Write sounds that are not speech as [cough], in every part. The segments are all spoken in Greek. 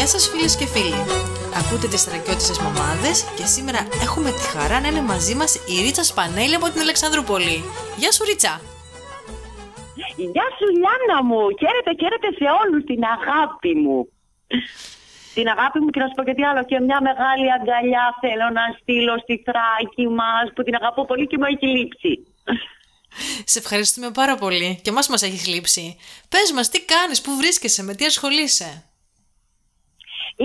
Γεια σας φίλες και φίλοι. Ακούτε τις στρακιώτισσες μαμάδες και σήμερα έχουμε τη χαρά να είναι μαζί μας η Ρίτσα Σπανέλη από την Αλεξανδρούπολη. Γεια σου Ρίτσα. Γεια σου Λιάννα μου. Χαίρετε, χαίρετε σε όλους την αγάπη μου. Την αγάπη μου και να σου πω και τι άλλο. Και μια μεγάλη αγκαλιά θέλω να στείλω στη Θράκη μας που την αγαπώ πολύ και μου έχει λείψει. Σε ευχαριστούμε πάρα πολύ και μας μας έχει λείψει. Πες μας τι κάνεις, πού βρίσκεσαι, με τι ασχολείσαι;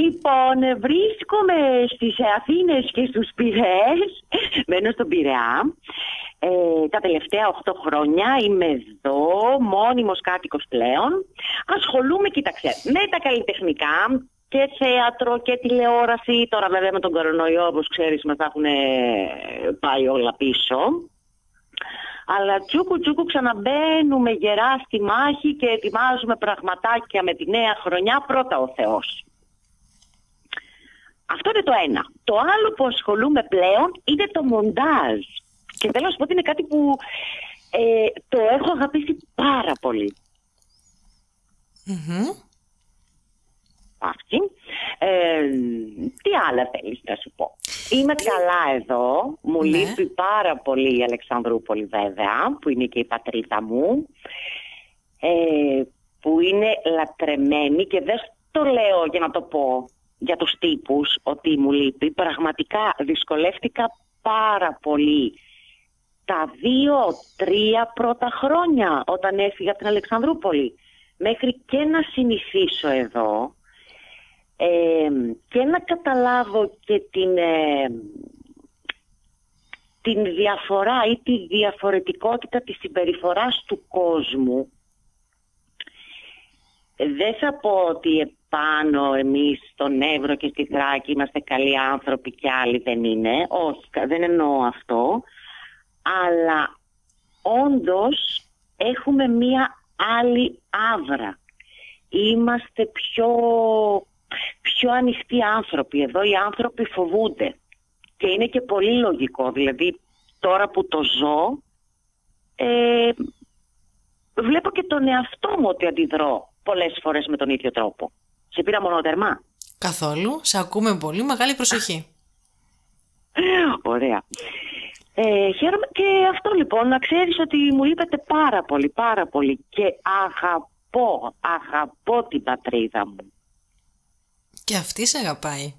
Λοιπόν, βρίσκομαι στις Αθήνες και στους Πειραιές, μένω στον Πειραιά. Ε, τα τελευταία 8 χρόνια είμαι εδώ, μόνιμος κάτοικος πλέον. Ασχολούμαι, κοίταξε, με τα καλλιτεχνικά και θέατρο και τηλεόραση. Τώρα βέβαια με τον κορονοϊό, όπως ξέρεις, μας έχουν πάει όλα πίσω. Αλλά τσούκου τσούκου ξαναμπαίνουμε γερά στη μάχη και ετοιμάζουμε πραγματάκια με τη νέα χρονιά πρώτα ο Θεός. Αυτό είναι το ένα. Το άλλο που ασχολούμαι πλέον είναι το μοντάζ. Και θέλω να σου πω ότι είναι κάτι που ε, το έχω αγαπήσει πάρα πολύ. Αυτή. Ε, τι άλλα θέλεις να σου πω. Είμαι καλά εδώ. Μου Ναι. λείπει πάρα πολύ η Αλεξανδρούπολη βέβαια, που είναι και η πατρίδα μου. Ε, που είναι λατρεμένη και δεν το λέω για να το πω για τους τύπους ότι μου λείπει. Πραγματικά δυσκολεύτηκα πάρα πολύ τα δύο-τρία πρώτα χρόνια όταν έφυγα από την Αλεξανδρούπολη. Μέχρι και να συνηθίσω εδώ ε, και να καταλάβω και την, ε, την διαφορά ή τη διαφορετικότητα της συμπεριφοράς του κόσμου δεν θα πω ότι επάνω εμείς στον Εύρο και στη Θράκη είμαστε καλοί άνθρωποι και άλλοι δεν είναι. Όχι, κα- δεν εννοώ αυτό. Αλλά όντως έχουμε μία άλλη άβρα. Είμαστε πιο, πιο ανοιχτοί άνθρωποι. Εδώ οι άνθρωποι φοβούνται. Και είναι και πολύ λογικό. Δηλαδή τώρα που το ζω ε, βλέπω και τον εαυτό μου ότι αντιδρώ πολλές φορές με τον ίδιο τρόπο. Σε πήρα μονοτερμά. Καθόλου, σε ακούμε πολύ μεγάλη προσοχή. Ωραία. Ε, χαίρομαι και αυτό λοιπόν, να ξέρεις ότι μου λείπετε πάρα πολύ, πάρα πολύ και αγαπώ, αγαπώ την πατρίδα μου. Και αυτή σε αγαπάει.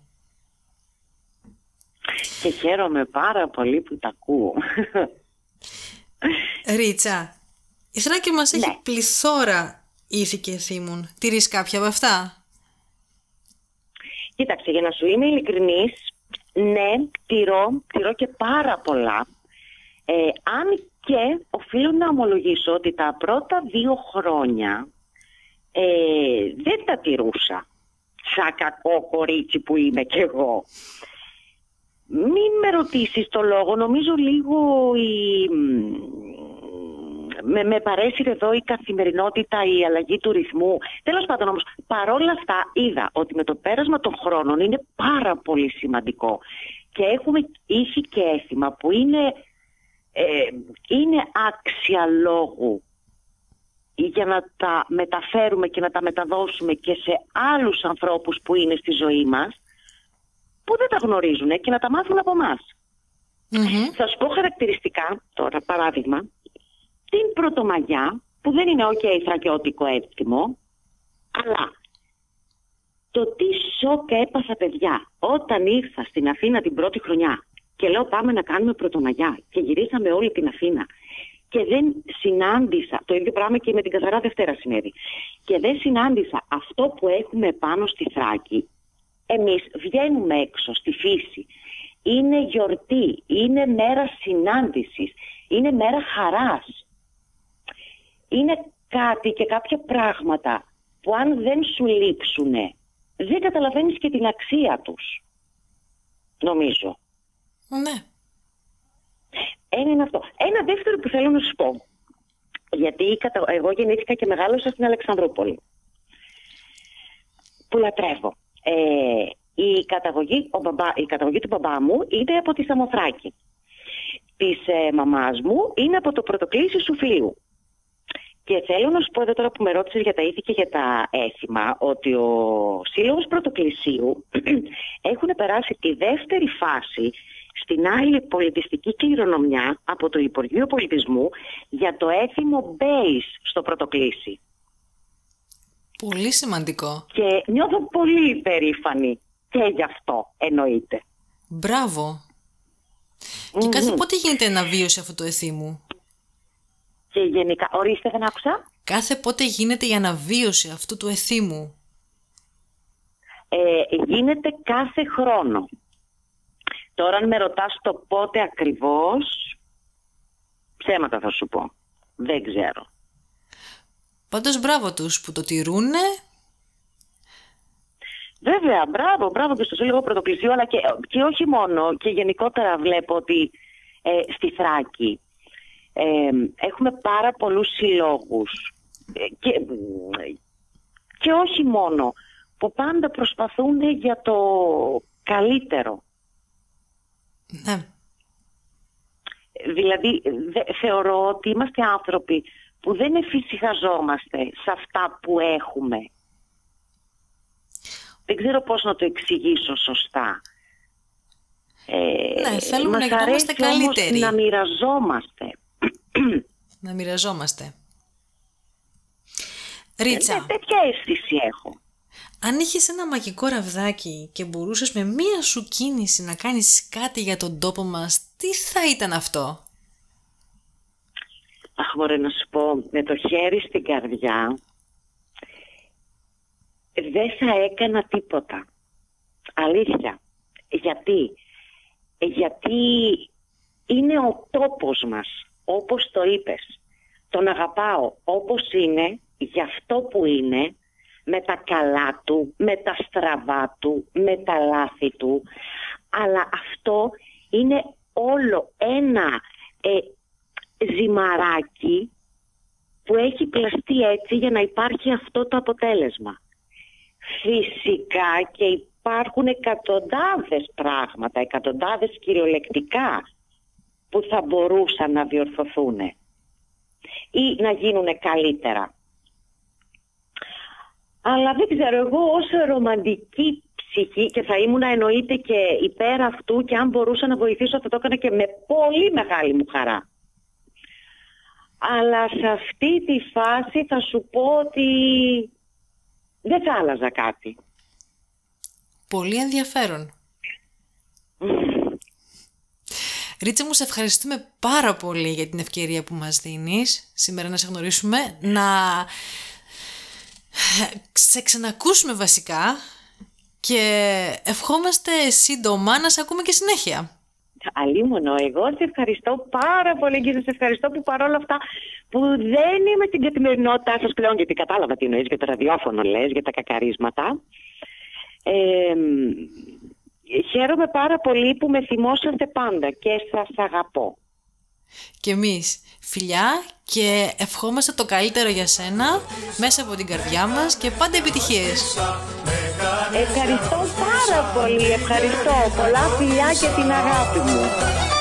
Και χαίρομαι πάρα πολύ που τα ακούω. Ρίτσα, η Θράκη μας έχει Ναι. πληθώρα ήθη και θύμων. Τηρείς κάποια από αυτά; Κοίταξε, για να σου είμαι ειλικρινής, ναι, τηρώ, τηρώ και πάρα πολλά. Ε, αν και οφείλω να ομολογήσω ότι τα πρώτα δύο χρόνια ε, δεν τα τηρούσα. Σαν κακό κορίτσι που είμαι κι εγώ. Μην με ρωτήσεις το λόγο, νομίζω λίγο η... Με, με παρέσυρε εδώ η καθημερινότητα, η αλλαγή του ρυθμού. Τέλος πάντων όμως, παρόλα αυτά είδα ότι με το πέρασμα των χρόνων είναι πάρα πολύ σημαντικό. Και έχουμε ήθη και αίσθημα που είναι, ε, είναι άξια λόγου για να τα μεταφέρουμε και να τα μεταδώσουμε και σε άλλους ανθρώπους που είναι στη ζωή μας που δεν τα γνωρίζουν και να τα μάθουν από εμάς. Μμμ. Θα σου πω χαρακτηριστικά τώρα, παράδειγμα, την Πρωτομαγιά, που δεν είναι ok θρακιώτικο έτοιμο, αλλά το τι σοκ έπαθα παιδιά όταν ήρθα στην Αθήνα την πρώτη χρονιά και λέω πάμε να κάνουμε Πρωτομαγιά και γυρίσαμε όλη την Αθήνα και δεν συνάντησα, το ίδιο πράγμα και με την Καθαρά Δευτέρα συνέβη, και δεν συνάντησα αυτό που έχουμε πάνω στη Θράκη, εμείς βγαίνουμε έξω στη φύση. Είναι γιορτή, είναι μέρα συνάντησης, είναι μέρα χαράς. Είναι κάτι και κάποια πράγματα που αν δεν σου λείψουνε, δεν καταλαβαίνεις και την αξία τους. Νομίζω. Ναι. Ένα είναι αυτό. Ένα δεύτερο που θέλω να σου πω. Γιατί κατα- εγώ γεννήθηκα και μεγάλωσα στην Αλεξανδρούπολη. Που λατρεύω. Ε, η, καταγωγή, ο μπαμπά, η καταγωγή του μπαμπά μου είναι από τη Σαμοθράκη. Της ε, μαμάς μου είναι από το πρωτοκλήσι Σουφλίου. Και θέλω να σου πω εδώ τώρα που με ρώτησες για τα ήθη και για τα έθιμα, ότι ο Σύλλογος Πρωτοκλησίου [clears throat] έχουν περάσει τη δεύτερη φάση στην άλλη πολιτιστική κληρονομιά από το Υπουργείο Πολιτισμού για το έθιμο Base στο Πρωτοκλήσι. Πολύ σημαντικό. Και νιώθω πολύ περήφανη και γι' αυτό εννοείται. Μπράβο. Και κάθε πότε γίνεται αναβίωση αυτού του εθήμου. Και γενικά, ορίστε δεν άκουσα. Κάθε πότε γίνεται η αναβίωση αυτού του εθήμου. Ε, γίνεται κάθε χρόνο. Τώρα αν με ρωτάς το πότε ακριβώς, ψέματα θα σου πω. Δεν ξέρω. Πάντως μπράβο τους που το τηρούνε. Βέβαια, μπράβο, μπράβο και στο Σύλλογο Πρωτοκλησίου, αλλά και, και όχι μόνο, και γενικότερα βλέπω ότι ε, στη Θράκη ε, έχουμε πάρα πολλούς συλλόγους ε, και, και όχι μόνο, που πάντα προσπαθούν για το καλύτερο. Ναι. Δηλαδή, θεωρώ ότι είμαστε άνθρωποι που δεν εφησυχαζόμαστε σε αυτά που έχουμε. Δεν ξέρω πώς να το εξηγήσω σωστά. Ε, ναι, θέλουμε να γινόμαστε καλύτεροι. να μοιραζόμαστε. [clears throat] να μοιραζόμαστε. Ρίτσα. Ε, τέτοια αίσθηση έχω. Αν είχες ένα μαγικό ραβδάκι και μπορούσες με μία σου κίνηση να κάνεις κάτι για τον τόπο μας, τι θα ήταν αυτό; Αχ, μπορεί να σου πω, με το χέρι στην καρδιά, δεν θα έκανα τίποτα. Αλήθεια. Γιατί; Γιατί είναι ο τόπος μας, όπως το είπες. Τον αγαπάω όπως είναι, για αυτό που είναι, με τα καλά του, με τα στραβά του, με τα λάθη του. Αλλά αυτό είναι όλο ένα ε, ζυμαράκι που έχει πλαστεί έτσι για να υπάρχει αυτό το αποτέλεσμα. Φυσικά και υπάρχουν εκατοντάδες πράγματα, εκατοντάδες κυριολεκτικά που θα μπορούσαν να διορθωθούν ή να γίνουν καλύτερα. Αλλά δεν ξέρω, εγώ ως ρομαντική ψυχή και θα ήμουν εννοείται και υπέρ αυτού και αν μπορούσα να βοηθήσω θα το έκανα και με πολύ μεγάλη μου χαρά. Αλλά σε αυτή τη φάση θα σου πω ότι δεν θα άλλαζα κάτι. Πολύ ενδιαφέρον. Ρίτσα μου, σε ευχαριστούμε πάρα πολύ για την ευκαιρία που μας δίνεις σήμερα να σε γνωρίσουμε, να σε ξανακούσουμε βασικά και ευχόμαστε σύντομα να σε ακούμε και συνέχεια. Αλίμονο, εγώ σε ευχαριστώ πάρα πολύ και σε ευχαριστώ που παρόλα αυτά που δεν είμαι την καθημερινότητά σας πλέον γιατί κατάλαβα τι εννοείς για το ραδιόφωνο λες, για τα κακαρίσματα. Ε, χαίρομαι πάρα πολύ που με θυμόσαστε πάντα και σας αγαπώ. Και εμείς φιλιά και ευχόμαστε το καλύτερο για σένα μέσα από την καρδιά μας και πάντα επιτυχίες. Ευχαριστώ πάρα πολύ, ευχαριστώ. Πολλά φιλιά και την αγάπη μου.